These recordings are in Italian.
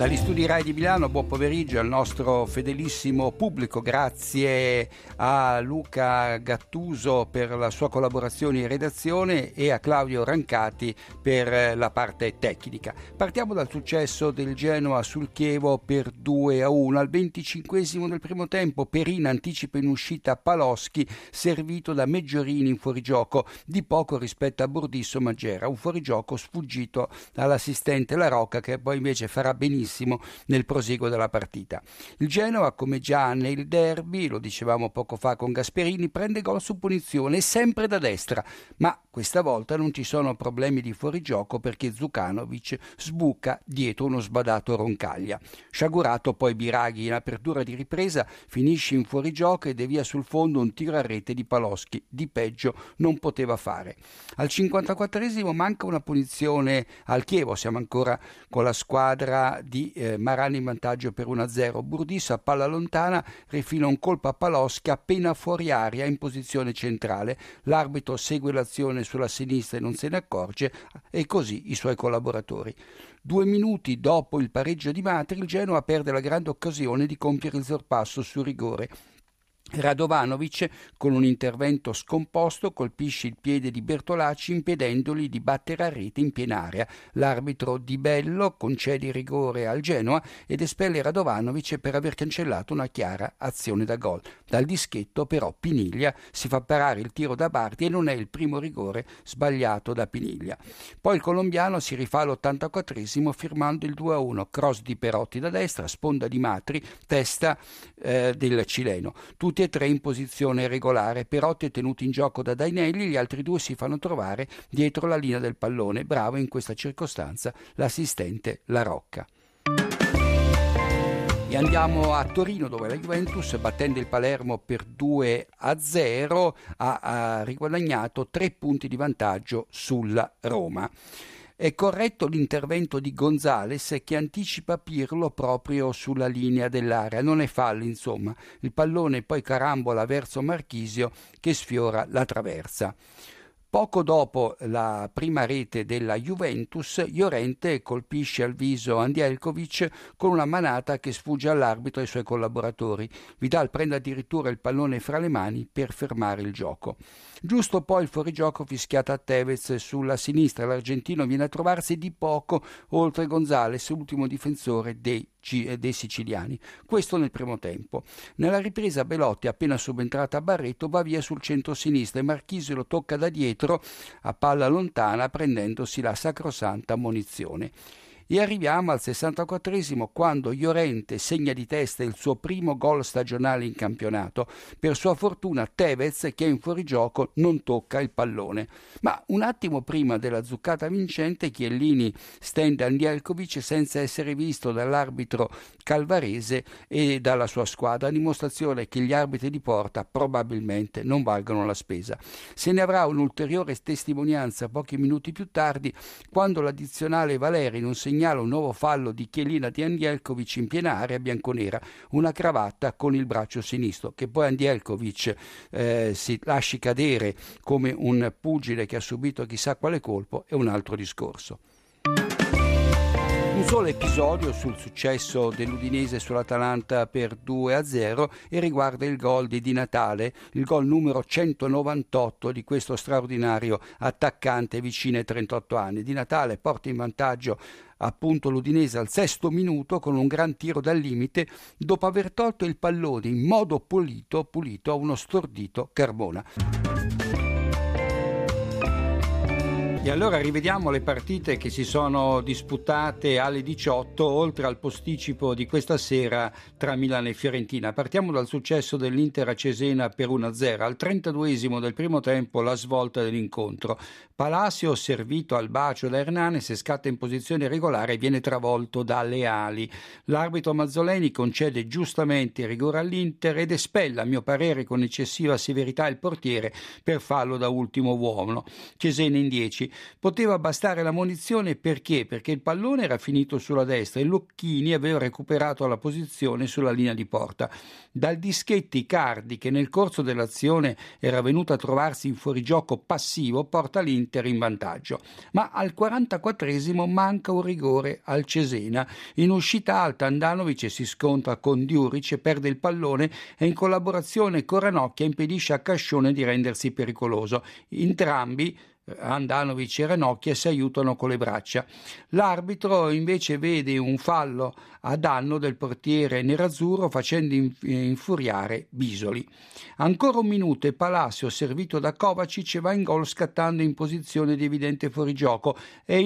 Dagli studi Rai di Milano, buon pomeriggio al nostro fedelissimo pubblico. Grazie a Luca Gattuso per la sua collaborazione in redazione e a Claudio Rancati per la parte tecnica. Partiamo dal successo del Genoa sul Chievo per 2 a 1. Al 25 del primo tempo, Perina anticipa in uscita Paloschi, servito da Meggiorini in fuorigioco, di poco rispetto a Bordisso Maggera. Un fuorigioco sfuggito all'assistente la Rocca che poi invece farà benissimo nel proseguo della partita. Il Genoa, come già nel derby, lo dicevamo poco fa con Gasperini, prende gol su punizione sempre da destra, ma questa volta non ci sono problemi di fuorigioco perché Zukanovic sbuca dietro uno sbadato Roncaglia. Sciagurato poi Biraghi in apertura di ripresa finisce in fuorigioco e devia sul fondo un tiro a rete di Paloschi. Di peggio non poteva fare. Al 54 manca una punizione al Chievo, siamo ancora con la squadra di eh, Marani in vantaggio per 1-0. Burdisso a palla lontana rifila un colpo a Paloschi appena fuori aria in posizione centrale. L'arbitro segue l'azione sulla sinistra e non se ne accorge e così i suoi collaboratori. Due minuti dopo il pareggio di Matri, il Genoa perde la grande occasione di compiere il sorpasso su rigore Radovanovic, con un intervento scomposto, colpisce il piede di Bertolacci impedendogli di battere a rete in piena area. L'arbitro Di Bello concede il rigore al Genoa ed espelle Radovanovic per aver cancellato una chiara azione da gol. Dal dischetto però Piniglia si fa parare il tiro da Bardi e non è il primo rigore sbagliato da Piniglia. Poi il colombiano si rifà all'84 firmando il 2-1, cross di Perotti da destra, sponda di Matri, testa eh, del cileno. Tutti tutti e tre in posizione regolare. Perotti è tenuto in gioco da Dainelli, gli altri due si fanno trovare dietro la linea del pallone. Bravo in questa circostanza l'assistente La Rocca. E andiamo a Torino dove la Juventus, battendo il Palermo per 2 a 0, ha, ha riguadagnato tre punti di vantaggio sulla Roma. È corretto l'intervento di Gonzales che anticipa Pirlo proprio sulla linea dell'area. Non è fallo, insomma. Il pallone poi carambola verso Marchisio che sfiora la traversa. Poco dopo la prima rete della Juventus, Llorente colpisce al viso Andielkovic con una manata che sfugge all'arbitro e ai suoi collaboratori. Vidal prende addirittura il pallone fra le mani per fermare il gioco. Giusto poi il fuorigioco fischiato a Tevez sulla sinistra. L'argentino viene a trovarsi di poco oltre Gonzales, ultimo difensore dei dei siciliani. Questo nel primo tempo. Nella ripresa Belotti, appena subentrata a Barreto, va via sul centro-sinistra e Marchisio lo tocca da dietro a palla lontana prendendosi la sacrosanta munizione. E arriviamo al 64 quando Llorente segna di testa il suo primo gol stagionale in campionato. Per sua fortuna Tevez, che è in fuorigioco, non tocca il pallone. Ma un attimo prima della zuccata vincente Chiellini stende Andielkovic senza essere visto dall'arbitro calvarese e dalla sua squadra, a dimostrazione che gli arbitri di porta probabilmente non valgono la spesa. Se ne avrà un'ulteriore testimonianza pochi minuti più tardi, quando l'addizionale Valeri non segna segnala un nuovo fallo di Chielina di Andielkovic in piena area bianconera, una cravatta con il braccio sinistro, che poi Andielkovic eh, si lasci cadere come un pugile che ha subito chissà quale colpo è un altro discorso. Un solo episodio sul successo dell'Udinese sull'Atalanta per 2-0 e riguarda il gol di Di Natale, il gol numero 198 di questo straordinario attaccante vicino ai 38 anni. Di Natale porta in vantaggio appunto l'Udinese al sesto minuto con un gran tiro dal limite dopo aver tolto il pallone in modo pulito, pulito a uno stordito Carbona. Allora rivediamo le partite che si sono disputate alle 18, oltre al posticipo di questa sera tra Milano e Fiorentina. Partiamo dal successo dell'Inter a Cesena per 1-0. Al 32 del primo tempo la svolta dell'incontro. Palacio, servito al bacio da Hernanes, scatta in posizione regolare e viene travolto da Leali. L'arbitro Mazzoleni concede giustamente il rigore all'Inter ed espella, a mio parere con eccessiva severità, il portiere per fallo da ultimo uomo. Cesena in 10 Poteva bastare la munizione perché? Perché il pallone era finito sulla destra e Locchini aveva recuperato la posizione sulla linea di porta. Dal dischetto Icardi, che nel corso dell'azione era venuto a trovarsi in fuorigioco passivo, porta l'Inter in vantaggio. Ma al 44esimo manca un rigore al Cesena. In uscita alta Andanovic si scontra con Diuric, perde il pallone e in collaborazione con Ranocchia impedisce a Cascione di rendersi pericoloso. Entrambi Andanovic e Ranocchia si aiutano con le braccia. L'arbitro invece vede un fallo a danno del portiere nerazzurro facendo infuriare Bisoli. Ancora un minuto e Palacio, servito da Kovacic, va in gol scattando in posizione di evidente fuorigioco. È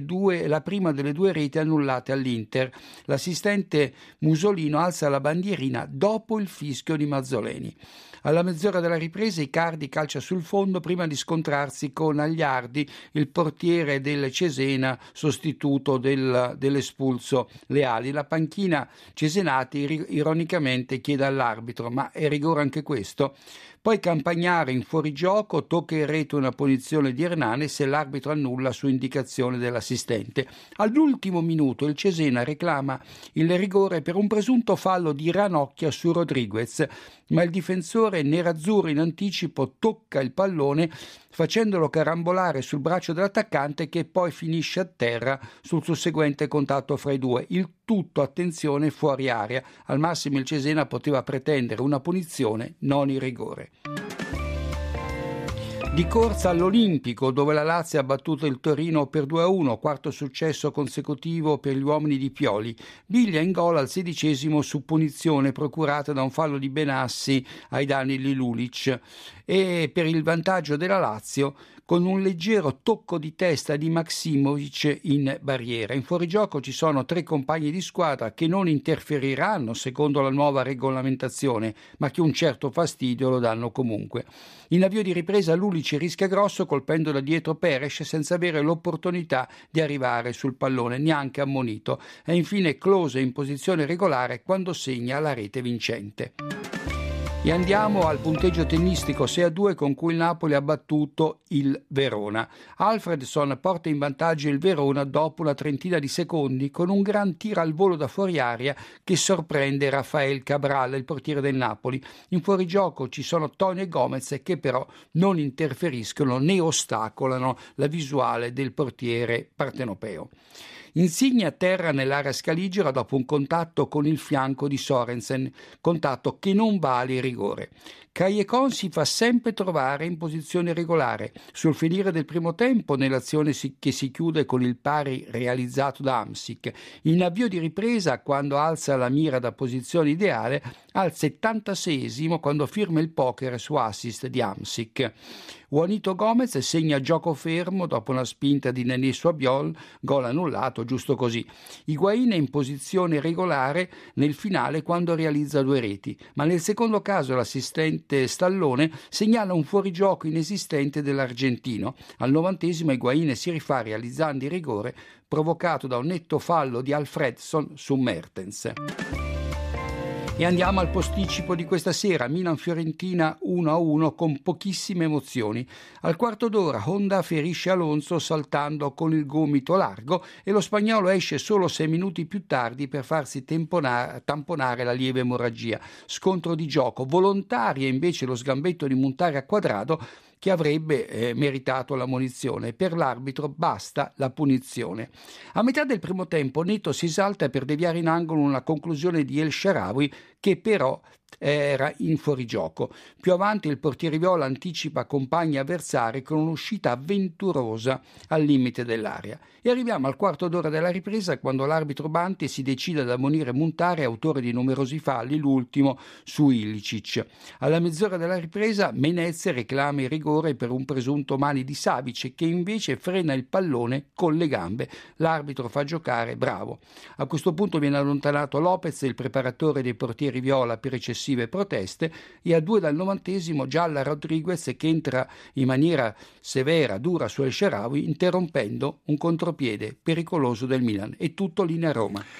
due, la prima delle due reti annullate all'Inter. L'assistente Musolino alza la bandierina dopo il fischio di Mazzoleni. Alla mezz'ora della ripresa Icardi calcia sul fondo prima di scontrarsi con Agliardi, il portiere del Cesena, sostituto del, dell'espulso Leali. La panchina Cesenati ironicamente chiede all'arbitro: ma è rigore anche questo? Poi Campagnare in fuorigioco tocca in rete una punizione di Hernane se l'arbitro annulla su indicazione dell'assistente. All'ultimo minuto il Cesena reclama il rigore per un presunto fallo di Ranocchia su Rodriguez, ma il difensore nerazzurro in anticipo tocca il pallone facendolo carambolare sul braccio dell'attaccante che poi finisce a terra sul susseguente contatto fra i due. Il tutto, attenzione, fuori aria. Al massimo il Cesena poteva pretendere una punizione, non il rigore. Di corsa all'Olimpico, dove la Lazio ha battuto il Torino per 2-1, quarto successo consecutivo per gli uomini di Pioli. Biglia in gol al sedicesimo su punizione procurata da un fallo di Benassi ai danni di Lulic. E per il vantaggio della Lazio, con un leggero tocco di testa di Maximovic in barriera. In fuorigioco ci sono tre compagni di squadra che non interferiranno secondo la nuova regolamentazione, ma che un certo fastidio lo danno comunque. In avvio di ripresa Lulic rischia grosso colpendo da dietro Peres senza avere l'opportunità di arrivare sul pallone, neanche ammonito. E infine Close in posizione regolare quando segna la rete vincente. E andiamo al punteggio tennistico 6 a 2 con cui il Napoli ha battuto il Verona. Alfredson porta in vantaggio il Verona dopo una trentina di secondi con un gran tiro al volo da fuori aria che sorprende Rafael Cabral, il portiere del Napoli. In fuorigioco ci sono Tony e Gomez che però non interferiscono né ostacolano la visuale del portiere partenopeo. Insigne a terra nell'area scaligera dopo un contatto con il fianco di Sorensen, contatto che non vale rigore. Caiecon si fa sempre trovare in posizione regolare. Sul finire del primo tempo, nell'azione che si chiude con il pari realizzato da Amsic, in avvio di ripresa, quando alza la mira da posizione ideale, al 76 quando firma il poker su assist di Amsic. Juanito Gomez segna gioco fermo dopo una spinta di Nenè Suabiol, gol annullato giusto così. Higuain è in posizione regolare nel finale quando realizza due reti, ma nel secondo caso l'assistente Stallone segnala un fuorigioco inesistente dell'argentino. Al novantesimo Higuain si rifà realizzando il rigore provocato da un netto fallo di Alfredson su Mertens. E andiamo al posticipo di questa sera, Milan-Fiorentina 1-1 con pochissime emozioni. Al quarto d'ora Honda ferisce Alonso saltando con il gomito largo e lo spagnolo esce solo sei minuti più tardi per farsi tamponare la lieve emorragia. Scontro di gioco, volontaria invece lo sgambetto di montare a quadrado che avrebbe eh, meritato la munizione. Per l'arbitro basta la punizione. A metà del primo tempo Neto si esalta per deviare in angolo una conclusione di El Sharawi che però era in fuorigioco. Più avanti il portiere Viola anticipa compagni avversari con un'uscita avventurosa al limite dell'area. E arriviamo al quarto d'ora della ripresa quando l'arbitro Banti si decide ad ammonire Montare, autore di numerosi falli, l'ultimo su Ilicic. Alla mezz'ora della ripresa Menezze reclama il rigore per un presunto mani di Savic che invece frena il pallone con le gambe. L'arbitro fa giocare, bravo. A questo punto viene allontanato Lopez, il preparatore dei portieri Viola per eccessivo successive proteste e a due dal novantesimo Gialla Rodriguez che entra in maniera severa, dura su El Sharawi interrompendo un contropiede pericoloso del Milan. E tutto linea Roma.